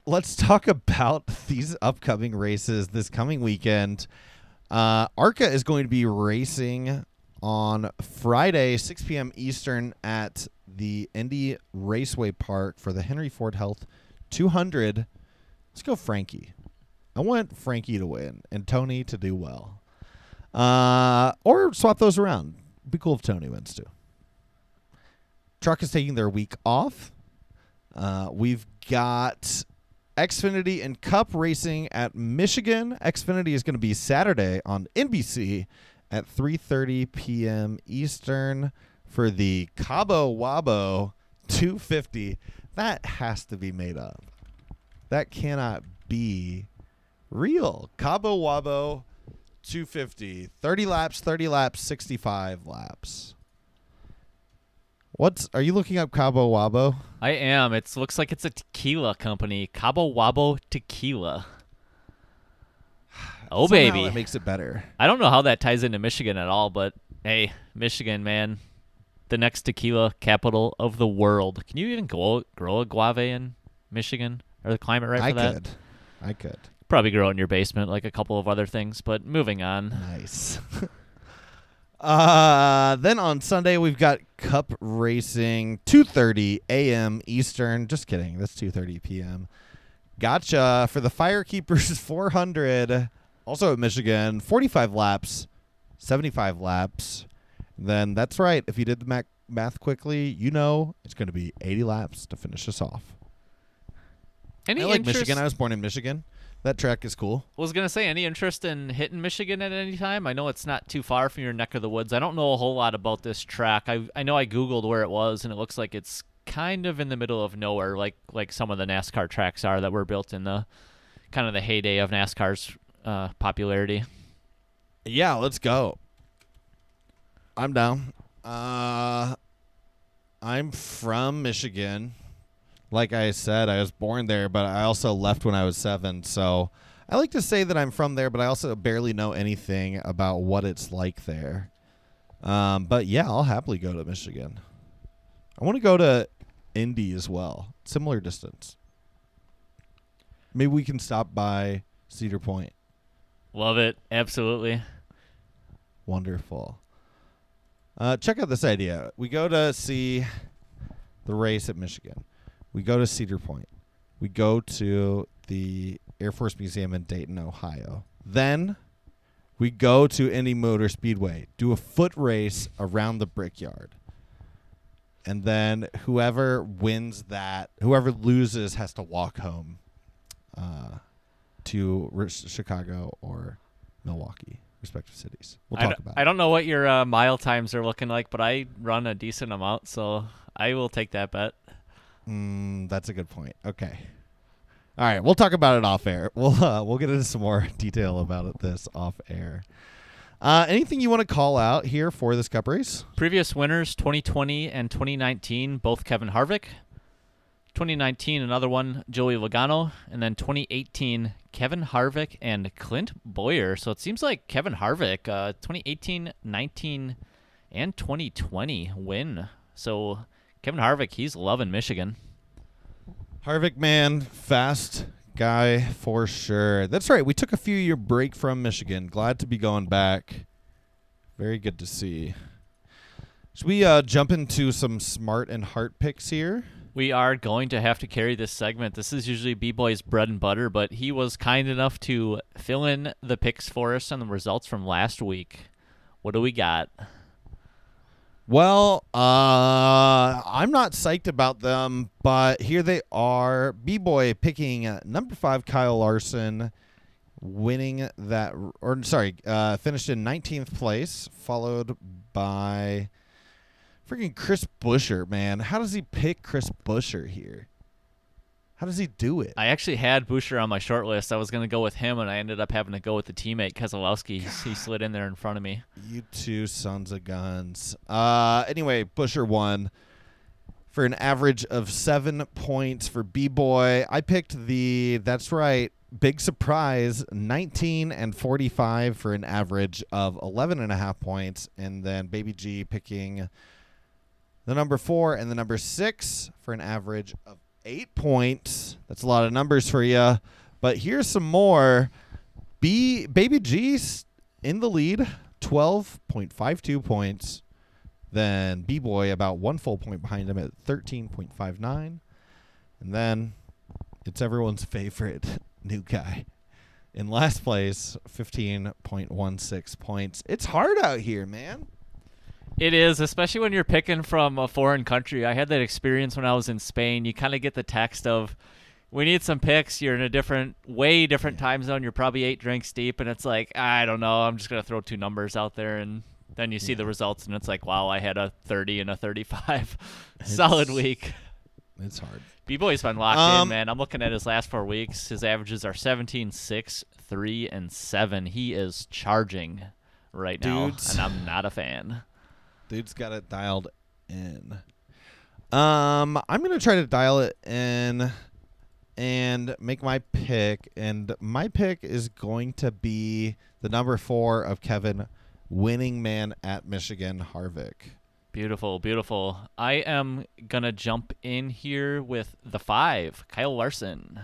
let's talk about these upcoming races this coming weekend. Uh ARCA is going to be racing on Friday, 6 p.m. Eastern at the Indy Raceway Park for the Henry Ford Health 200. Let's go Frankie. I want Frankie to win and Tony to do well. Uh, or swap those around. Be cool if Tony wins too. Truck is taking their week off. Uh, we've got Xfinity and Cup racing at Michigan. Xfinity is going to be Saturday on NBC at 3:30 p.m. Eastern for the Cabo Wabo 250. That has to be made up. That cannot be real. Cabo Wabo 250. 30 laps, 30 laps, 65 laps. What's are you looking up Cabo Wabo? I am. It looks like it's a tequila company, Cabo Wabo Tequila. Oh Somehow baby. It makes it better. I don't know how that ties into Michigan at all, but hey, Michigan, man, the next tequila capital of the world. Can you even grow, grow a guave in Michigan? Or the climate right for I that? could. I could. Probably grow in your basement, like a couple of other things. But moving on. Nice. uh then on Sunday we've got Cup Racing 2:30 a.m. Eastern. Just kidding. That's 2:30 p.m. Gotcha for the Firekeepers 400 also at Michigan. 45 laps, 75 laps. Then that's right. If you did the math, math quickly, you know it's going to be 80 laps to finish us off. Any I like interest- Michigan. I was born in Michigan. That track is cool. was gonna say any interest in hitting Michigan at any time? I know it's not too far from your neck of the woods. I don't know a whole lot about this track. I I know I googled where it was, and it looks like it's kind of in the middle of nowhere, like like some of the NASCAR tracks are that were built in the kind of the heyday of NASCAR's uh, popularity. Yeah, let's go. I'm down. Uh I'm from Michigan. Like I said, I was born there, but I also left when I was 7, so I like to say that I'm from there, but I also barely know anything about what it's like there. Um, but yeah, I'll happily go to Michigan. I want to go to Indy as well. Similar distance. Maybe we can stop by Cedar Point. Love it, absolutely. Wonderful. Uh, check out this idea. We go to see the race at Michigan. We go to Cedar Point. We go to the Air Force Museum in Dayton, Ohio. Then we go to Indy Motor Speedway, do a foot race around the Brickyard. And then whoever wins that, whoever loses has to walk home uh, to Chicago or Milwaukee, respective cities. We'll I talk d- about I it. don't know what your uh, mile times are looking like, but I run a decent amount, so I will take that bet. Mm, that's a good point. Okay. All right, we'll talk about it off air. We'll uh, we'll get into some more detail about it, this off air. Uh, anything you want to call out here for this cup race? Previous winners 2020 and 2019, both Kevin Harvick. 2019, another one, Joey Logano. And then 2018, Kevin Harvick and Clint Bowyer. So it seems like Kevin Harvick, uh, 2018, 19, and 2020 win. So Kevin Harvick, he's loving Michigan. Harvick, man, fast guy for sure. That's right. We took a few year break from Michigan. Glad to be going back. Very good to see. Should we uh, jump into some smart and heart picks here? We are going to have to carry this segment. This is usually B Boy's bread and butter, but he was kind enough to fill in the picks for us and the results from last week. What do we got? Well, uh, I'm not psyched about them, but here they are. B Boy picking uh, number five, Kyle Larson, winning that, or sorry, uh, finished in 19th place, followed by freaking Chris Buescher, man. How does he pick Chris Buescher here? How does he do it? I actually had Buescher on my short list. I was going to go with him, and I ended up having to go with the teammate Keselowski. He, slid in there in front of me. You two sons of guns. Uh, anyway, Buescher won for an average of seven points for B Boy. I picked the, that's right, big surprise, 19 and 45 for an average of 11 and a half points. And then Baby G picking the number four and the number six for an average of eight points. That's a lot of numbers for you. But here's some more. B Baby G's in the lead, 12.52 points. Then B Boy about one full point behind him at 13.59. And then it's everyone's favorite new guy. In last place, 15.16 points. It's hard out here, man. It is, especially when you're picking from a foreign country. I had that experience when I was in Spain. You kind of get the text of, we need some picks. You're in a different, way different time zone. You're probably eight drinks deep, and it's like, I don't know. I'm just going to throw two numbers out there. And then you see the results, and it's like, wow, I had a 30 and a 35. Solid week. It's hard. B Boy's been locked Um, in, man. I'm looking at his last four weeks. His averages are 17, 6, 3, and 7. He is charging right now, Dudes. and I'm not a fan. Dude's got it dialed in. Um, I'm gonna try to dial it in and make my pick, and my pick is going to be the number four of Kevin, winning man at Michigan, Harvick. Beautiful, beautiful. I am going to jump in here with the 5, Kyle Larson.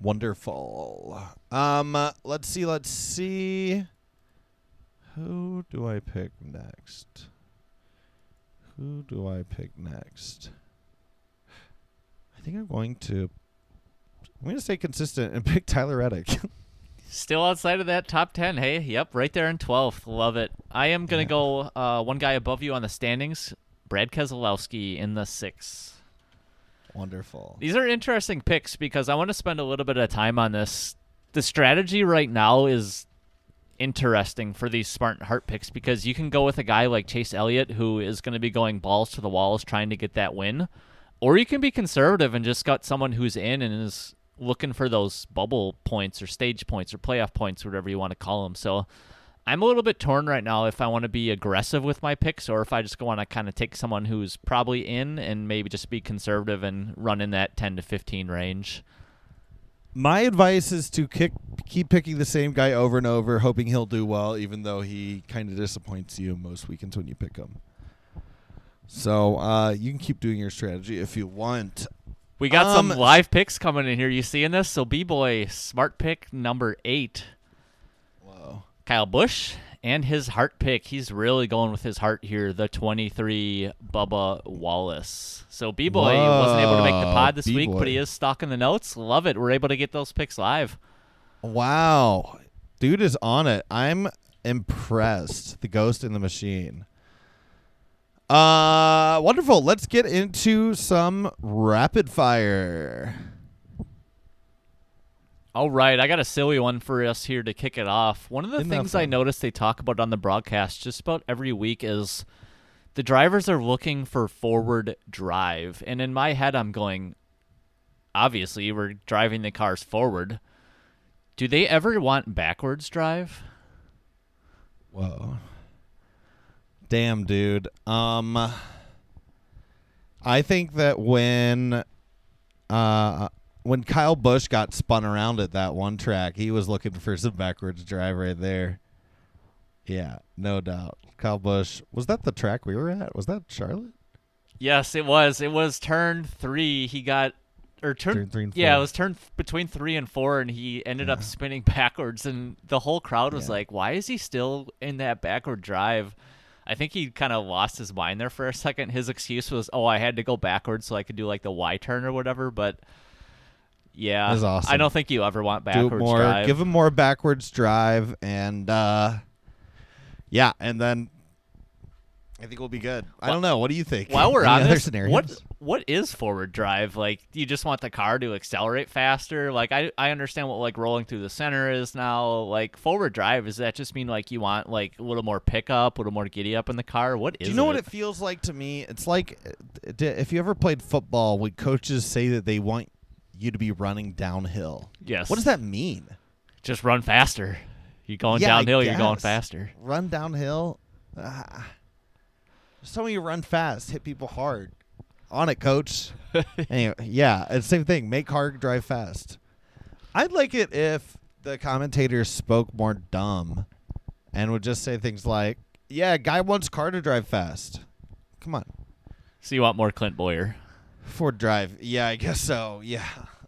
Wonderful. Um, let's see. Let's see. Who do I pick next? Who do I pick next? I think I'm going to. I'm going to stay consistent and pick Tyler Reddick. Still outside of that top 10. Hey, yep, right there in 12th. Love it. I am going to go uh, one guy above you on the standings, Brad Keselowski in the 6. Wonderful. These are interesting picks because I want to spend a little bit of time on this. The strategy right now is interesting for these smart heart picks because you can go with a guy like Chase Elliott who is going to be going balls to the walls trying to get that win, or you can be conservative and just got someone who's in and is looking for those bubble points or stage points or playoff points, whatever you want to call them. So I'm a little bit torn right now if I want to be aggressive with my picks or if I just want to kind of take someone who's probably in and maybe just be conservative and run in that 10 to 15 range. My advice is to kick, keep picking the same guy over and over, hoping he'll do well, even though he kind of disappoints you most weekends when you pick him. So uh, you can keep doing your strategy if you want. We got Um, some live picks coming in here. You seeing this? So B boy, smart pick number eight, Whoa. Kyle Busch, and his heart pick. He's really going with his heart here. The 23 Bubba Wallace. So B boy wasn't able to make the pod this week, but he is stalking the notes. Love it. We're able to get those picks live. Wow. Dude is on it. I'm impressed. The ghost in the machine. Uh wonderful. Let's get into some rapid fire. All right, I got a silly one for us here to kick it off. One of the things I noticed they talk about on the broadcast just about every week is the drivers are looking for forward drive. And in my head, I'm going, obviously, we're driving the cars forward. Do they ever want backwards drive? Whoa. Damn, dude. Um I think that when uh when Kyle Busch got spun around at that one track, he was looking for some backwards drive right there. Yeah, no doubt. Kyle Busch, was that the track we were at? Was that Charlotte? Yes, it was. It was turn three. He got or turn, Turn three and yeah, it was turn th- between three and four, and he ended up spinning backwards, and the whole crowd was Yeah. like, "Why is he still in that backward drive?" I think he kind of lost his mind there for a second. His excuse was, "Oh, I had to go backwards so I could do like the Y turn or whatever." But yeah, awesome. I don't think you ever want Do backwards it more. drive. Give him more backwards drive and uh yeah, and then I think we'll be good. I don't know. What do you think? While we're Any on other this, scenarios? what what is forward drive? Like, do you just want the car to accelerate faster? Like, I I understand what like rolling through the center is now. Like forward drive, does that just mean like you want like a little more pickup, a little more giddy up in the car? What is Do you know it? what it feels like to me? It's like uh, if you ever played football, when coaches say that they want you to be running downhill. Yes. What does that mean? Just run faster. You're going Yeah, downhill. You're going faster. Run downhill? Ah. Just tell me you run fast, hit people hard. On it, coach. anyway, yeah, it's same thing. Make hard, drive fast. I'd like it if the commentators spoke more dumb and would just say things like, "Yeah, guy wants car to drive fast." Come on. So you want more Clint Bowyer? Ford Drive. Yeah, I guess so. Yeah.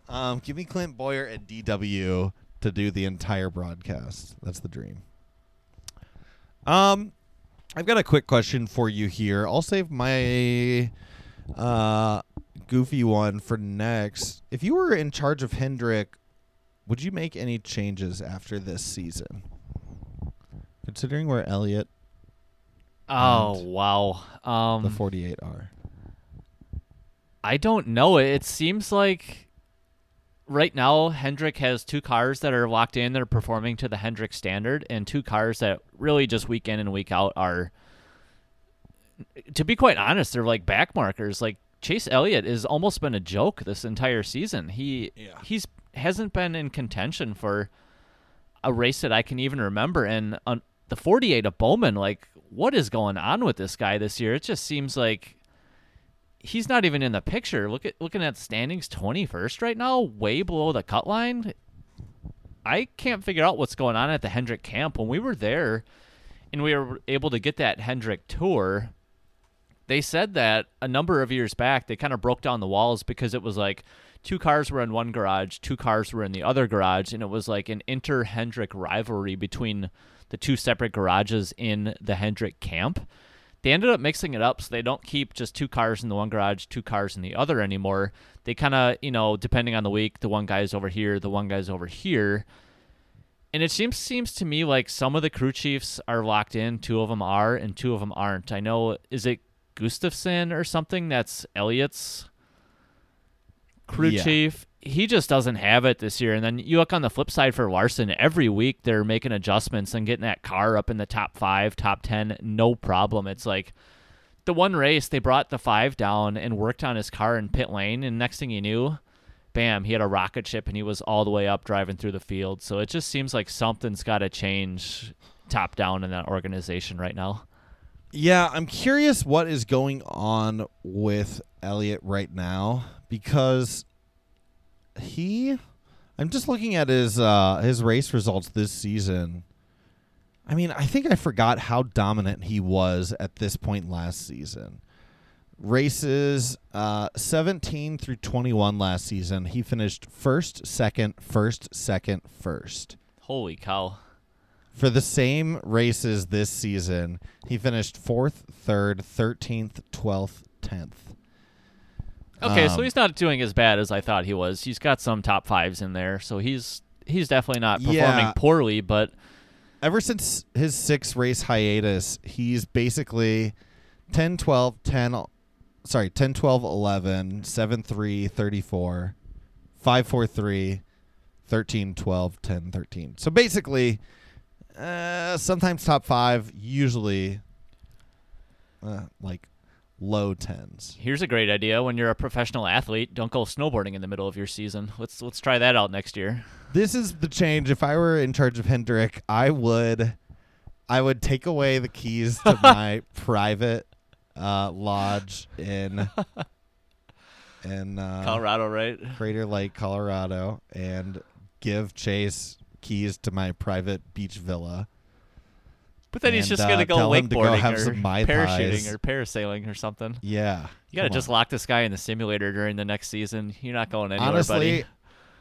Um, give me Clint Bowyer and DW to do the entire broadcast. That's the dream. Um, I've got a quick question for you here. I'll save my uh goofy one for next. If you were in charge of Hendrick, would you make any changes after this season? Considering where Elliott Oh wow. Um, the 48 are. I don't know. It seems like right now Hendrick has two cars that are locked in that are performing to the Hendrick standard, and two cars that really just week in and week out are. To be quite honest, they're like backmarkers. Like Chase Elliott has almost been a joke this entire season. He Yeah. he's hasn't been in contention for a race that I can even remember. And on the 48 of Bowman, like, what is going on with this guy this year? It just seems like he's not even in the picture. Look at looking at standings, 21st right now, way below the cut line. I can't figure out what's going on at the Hendrick camp. When we were there and we were able to get that Hendrick tour, they said that a number of years back they kind of broke down the walls because it was like two cars were in one garage, two cars were in the other garage, and it was like an inter Hendrick rivalry between the two separate garages in the Hendrick camp. They ended up mixing it up so they don't keep just two cars in the one garage, two cars in the other anymore. They kind of, you know, depending on the week, the one guy's over here, the one guy's over here. And it seems seems to me like some of the crew chiefs are locked in, two of them are, and two of them aren't. I know is it Gustafson or something that's Elliott's crew Yeah. chief. He just doesn't have it this year. And then you look on the flip side for Larson. Every week they're making adjustments and getting that car up in the top five, top ten, no problem. It's like the one race they brought the five down and worked on his car in pit lane, and next thing you knew, bam, he had a rocket ship and he was all the way up driving through the field. So it just seems like something's got to change top down in that organization right now. Yeah, I'm curious what is going on with Elliot right now because he I'm just looking at his uh his race results this season. I mean, I think I forgot how dominant he was at this point last season. Races uh 17 through 21 last season, he finished first, second, first, second, first. Holy cow. For the same races this season, he finished fourth, third, thirteenth, twelfth, tenth. Okay, so Um, he's not doing as bad as I thought he was. He's got some top fives in there, so he's he's definitely not performing Yeah. poorly. But Ever since his six race hiatus, he's basically 10, 12, 10, sorry, 10, 12, 11, 7, 3, 34, 5, 4, 3, 13, 12, 10, 13. So basically, uh, sometimes top five, usually uh, like low tens. here's a great idea: when you're a professional athlete, don't go snowboarding in the middle of your season. Let's let's try that out next year. This is the change. If I were in charge of Hendrick, I would, I would take away the keys to my private uh, lodge in in uh, Colorado, right? Crater Lake, Colorado, and give Chase keys to my private beach villa. But then he's just uh, gonna go him go wakeboarding have or some parachuting Tais. or parasailing or something. Yeah, You gotta just on. lock this guy in the simulator during the next season. You're not going anywhere, honestly. buddy.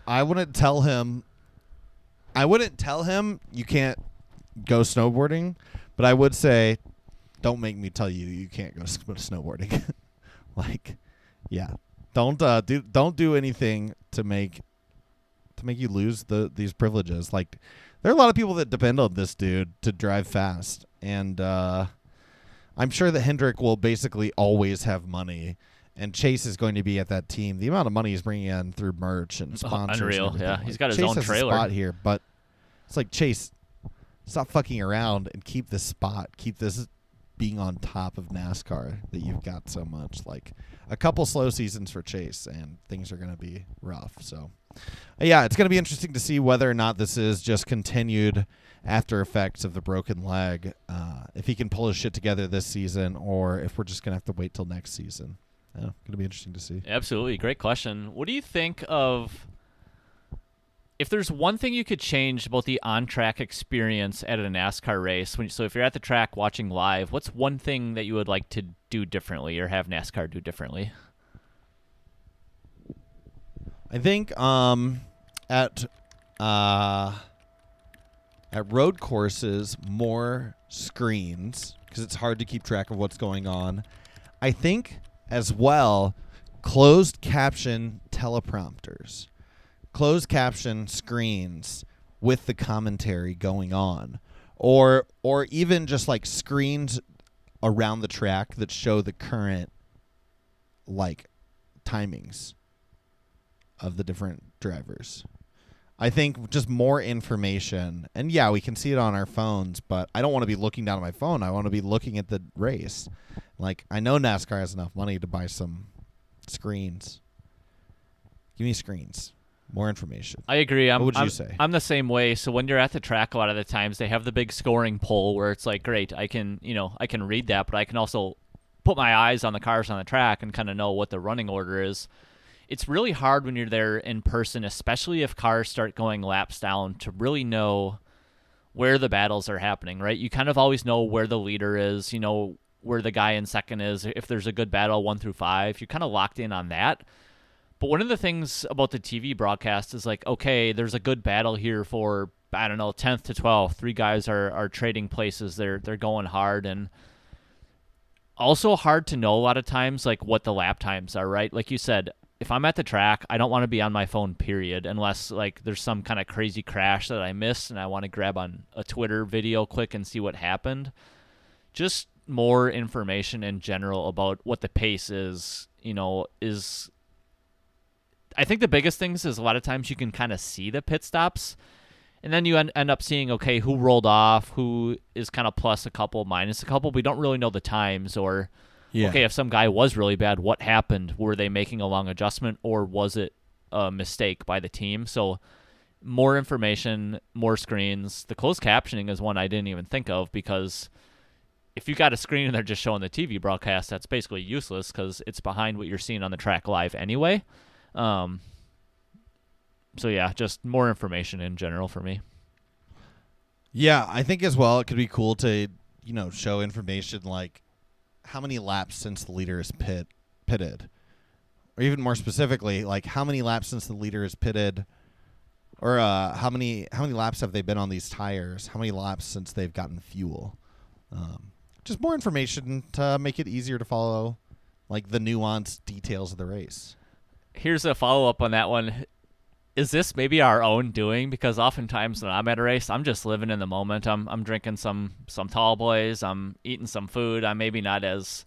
I wouldn't tell him. I wouldn't tell him you can't go snowboarding, but I would say, don't make me tell you you can't go snowboarding. like, yeah, don't uh, do don't do anything to make to make you lose the these privileges. Like, there are a lot of people that depend on this dude to drive fast, and uh, I'm sure that Hendrick will basically always have money. And Chase is going to be at that team. The amount of money he's bringing in through merch and Oh, sponsors, and unreal, everything, yeah. He's got his Chase own trailer. spot here, but it's like Chase, stop fucking around and keep this spot. Keep this being on top of NASCAR that you've got so much. Like a couple slow seasons for Chase, and things are going to be rough. So, yeah, it's going to be interesting to see whether or not this is just continued after effects of the broken leg. Uh, if he can pull his shit together this season, or if we're just going to have to wait till next season. Yeah, going to be interesting to see. Absolutely, great question. What do you think of if there's one thing you could change about the on-track experience at a NASCAR race? When, so if you're at the track watching live, what's one thing that you would like to do differently or have NASCAR do differently? I think um, at uh, at road courses more screens because it's hard to keep track of what's going on. I think as well closed caption teleprompters, closed caption screens with the commentary going on, or or even just like screens around the track that show the current like timings of the different drivers. I think just more information. And yeah, we can see it on our phones, but I don't want to be looking down at my phone. I want to be looking at the race. Like I know NASCAR has enough money to buy some screens. Give me screens. More information. I agree. I'm, What would you I'm- say? I'm the same way. So when you're at the track, a lot of the times they have the big scoring poll where it's like, great, I can, you know, I can read that, but I can also put my eyes on the cars on the track and kind of know what the running order is. It's really hard when you're there in person, especially if cars start going laps down, to really know where the battles are happening. Right? You kind of always know where the leader is. You know where the guy in second is. If there's a good battle, one through five, you're kind of locked in on that. But one of the things about the TV broadcast is like, okay, there's a good battle here for I don't know, tenth to twelfth. Three guys are, are trading places. They're they're going hard and also hard to know a lot of times like what the lap times are, right? Like you said, if I'm at the track, I don't want to be on my phone, period, unless like there's some kind of crazy crash that I missed and I want to grab on a Twitter video quick and see what happened. Just more information in general about what the pace is, you know, is I think the biggest things is a lot of times you can kind of see the pit stops, and then you end, end up seeing okay who rolled off, who is kind of plus a couple, minus a couple. We don't really know the times or Yeah. okay if some guy was really bad, what happened? Were they making a long adjustment or was it a mistake by the team? So more information, more screens. The closed captioning is one I didn't even think of because if you got a screen and they're just showing the TV broadcast, that's basically useless because it's behind what you're seeing on the track live anyway. Um, so yeah, just more information in general for me. Yeah, I think as well it could be cool to, you know, show information like how many laps since the leader is pit pitted. Or even more specifically, like how many laps since the leader is pitted or uh, how many how many laps have they been on these tires? How many laps since they've gotten fuel? Um, just more information to make it easier to follow like the nuanced details of the race. Here's a follow up on that one. Is this maybe our own doing? Because oftentimes when I'm at a race, I'm just living in the moment. I'm I'm drinking some some tall boys. I'm eating some food. I'm maybe not as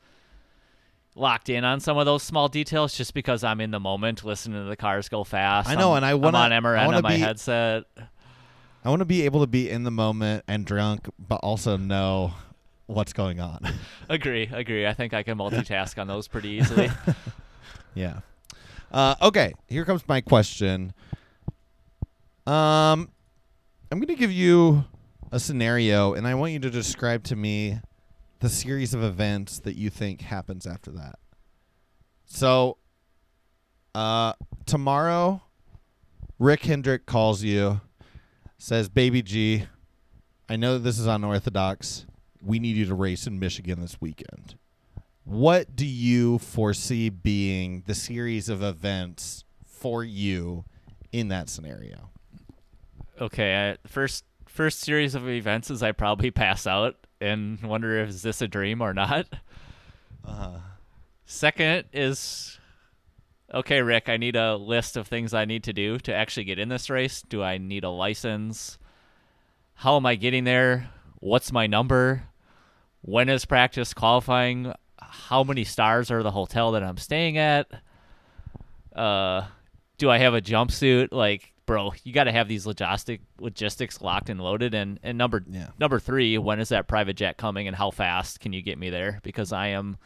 locked in on some of those small details just because I'm in the moment, listening to the cars go fast. I know, I'm- and I wanna- on MRN on my be- headset. I want to be able to be in the moment and drunk, but also know what's going on. Agree, agree. I think I can multitask on those pretty easily. Yeah. Uh, okay, here comes my question. Um, I'm going to give you a scenario, and I want you to describe to me the series of events that you think happens after that. So, uh, tomorrow, Rick Hendrick calls you, says, "Baby G, I know this is unorthodox. We need you to race in Michigan this weekend." what do you foresee being the series of events for you in that scenario? Okay, I, first first series of events is I probably pass out and wonder if is this a dream or not. Uh, Second is okay, Rick, I need a list of things I need to do to actually get in this race. Do I need a license? How am I getting there? What's my number? When is practice qualifying? How many stars are the hotel that I'm staying at? Uh, do I have a jumpsuit? Like, bro, you got to have these logistic logistics locked and loaded. And and number Yeah. number three, when is that private jet coming, and how fast can you get me there? Because I am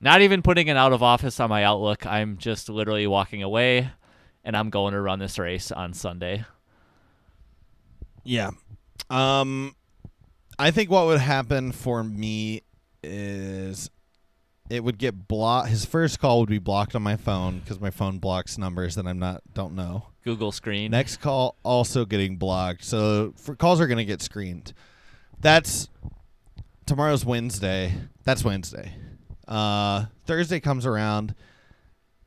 not even putting an out of office on my Outlook. I'm just literally walking away, and I'm going to run this race on Sunday. yeah. Um, I think what would happen for me is it would get blocked. His first call would be blocked on my phone because my phone blocks numbers that I'm not don't know. Google screen. Next call also getting blocked. So for calls are going to get screened. That's tomorrow's Wednesday. That's Wednesday. Uh, Thursday comes around.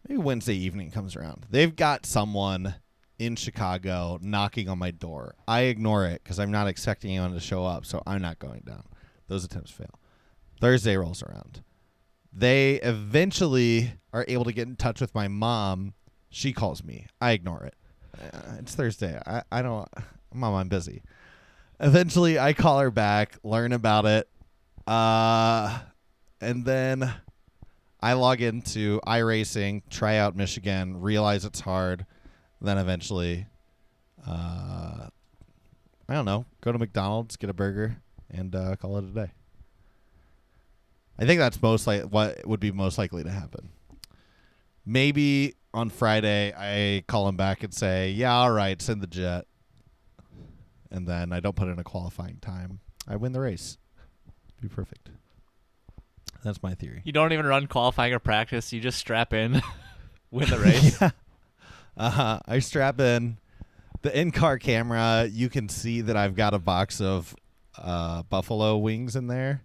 Maybe Wednesday evening comes around. They've got someone in Chicago knocking on my door. I ignore it because I'm not expecting anyone to show up, so I'm not going down. Those attempts fail. Thursday rolls around. They eventually are able to get in touch with my mom. She calls me. I ignore it. Uh, it's Thursday. I, I don't. Mom, I'm busy. Eventually, I call her back, learn about it, uh, and then I log into iRacing, try out Michigan, realize it's hard, then eventually, uh, I don't know, go to McDonald's, get a burger, and uh, call it a day. I think that's most like what would be most likely to happen. Maybe on Friday I call him back and say, "Yeah, all right, send the jet." And then I don't put in a qualifying time. I win the race. Be perfect. That's my theory. You don't even run qualifying or practice. You just strap in, win the race. yeah. uh-huh. I strap in the in-car camera. You can see that I've got a box of uh, buffalo wings in there.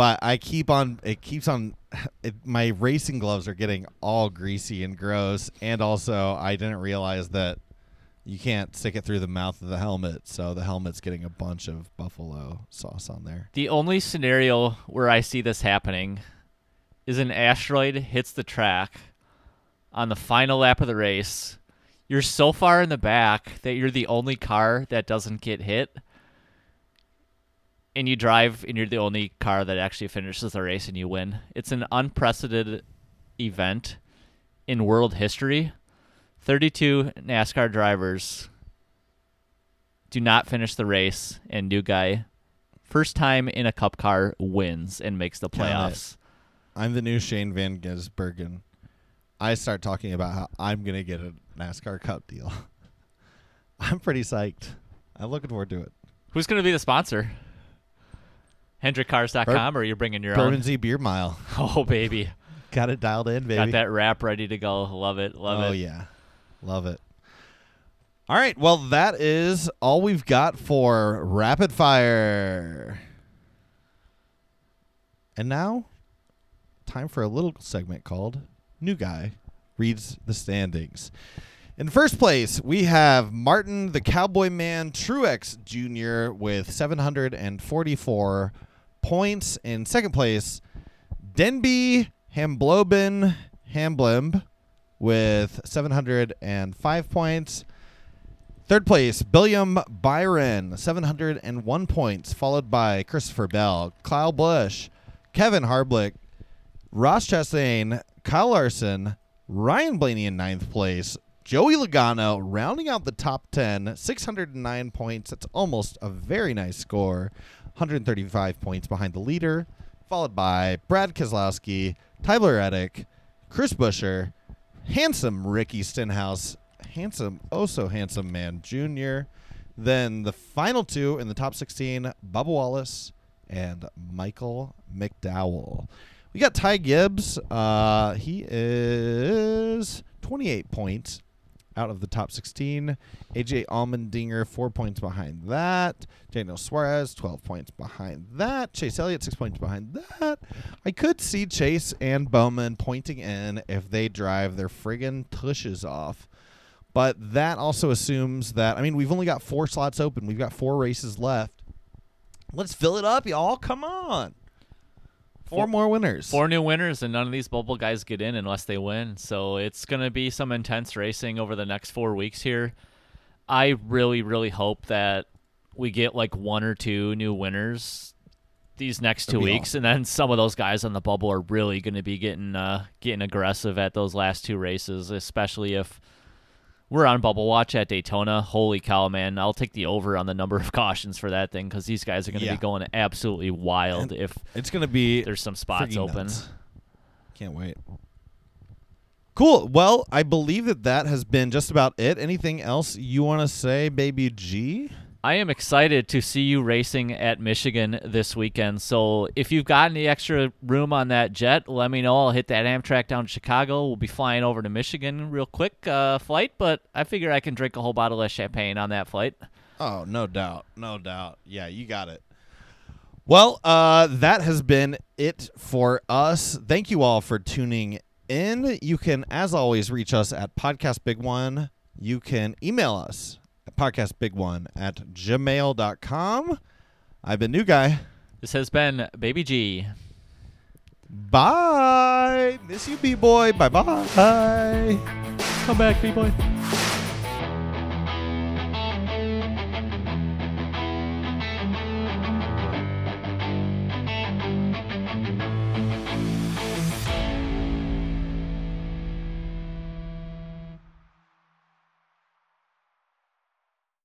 But I keep on. It keeps on. It, my racing gloves are getting all greasy and gross, and also I didn't realize that you can't stick it through the mouth of the helmet, so the helmet's getting a bunch of buffalo sauce on there. The only scenario where I see this happening is an asteroid hits the track on the final lap of the race. You're so far in the back that you're the only car that doesn't get hit. And you drive, and you're the only car that actually finishes the race and you win. It's an unprecedented event in world history. 32 NASCAR drivers do not finish the race, and new guy, first time in a cup car, wins and makes the playoffs. I'm the new Shane Van Gisbergen. I start talking about how I'm gonna get a NASCAR Cup deal. I'm pretty psyched. I'm looking forward to it. Who's going to be the sponsor? HendrickCars.com, or you're bringing your own? Bermondsey Beer Mile. Oh, baby. Got it dialed in, baby. Got that wrap ready to go. Love it. Love oh, it. oh yeah, love it. All right, well that is all we've got for rapid fire. And now, time for a little segment called "New Guy Reads the Standings." In first place, we have Martin the Cowboy Man Truex Jr. with 744 points. In second place, Denby Hamblobin Hamblem with 705 points. Third place, Billiam Byron, 701 points, followed by Christopher Bell, Kyle Busch, Kevin Harblick, Ross Chastain, Kyle Larson, Ryan Blaney in ninth place, Joey Logano rounding out the top 10, 609 points. That's almost a very nice score. 135 points behind the leader, followed by Brad Keselowski, Tyler Reddick, Chris Buescher, handsome Ricky Stenhouse, handsome, oh so handsome man, Jr. Then the final two in the top 16, Bubba Wallace and Michael McDowell. We got Ty Gibbs. Uh, he is 28 points out of the top 16. AJ Allmendinger, four points behind that. Daniel Suarez, 12 points behind that. Chase Elliott, six points behind that. I could see Chase and Bowman pointing in if they drive their friggin' tushes off. But that also assumes that, I mean, we've only got four slots open. We've got four races left. Let's fill it up, y'all. Come on. Four Four- more winners. Four new winners, and none of these bubble guys get in unless they win. So it's going to be some intense racing over the next four weeks here. I really, really hope that we get like one or two new winners these next two weeks, and then some of those guys on the bubble are really going to be getting uh, getting aggressive at those last two races, especially if we're on bubble watch at Daytona. Holy cow, man! I'll take the over on the number of cautions for that thing because these guys are going to Yeah. be going absolutely wild if It's going to be there's some spots open. nuts. Can't wait. Cool. Well, I believe that that has been just about it. Anything else you want to say, baby G? I am excited to see you racing at Michigan this weekend. So if you've got any extra room on that jet, let me know. I'll hit that Amtrak down to Chicago. We'll be flying over to Michigan real quick uh, flight, but I figure I can drink a whole bottle of champagne on that flight. Oh, no doubt. No doubt. Yeah, you got it. Well, uh, that has been it for us. Thank you all for tuning in. You can, as always, reach us at Podcast Big One. You can email us at podcastbig1 at gmail.com. I've been New Guy. This has been Baby G. Bye. Miss you, B boy. Bye bye. Come back, B boy.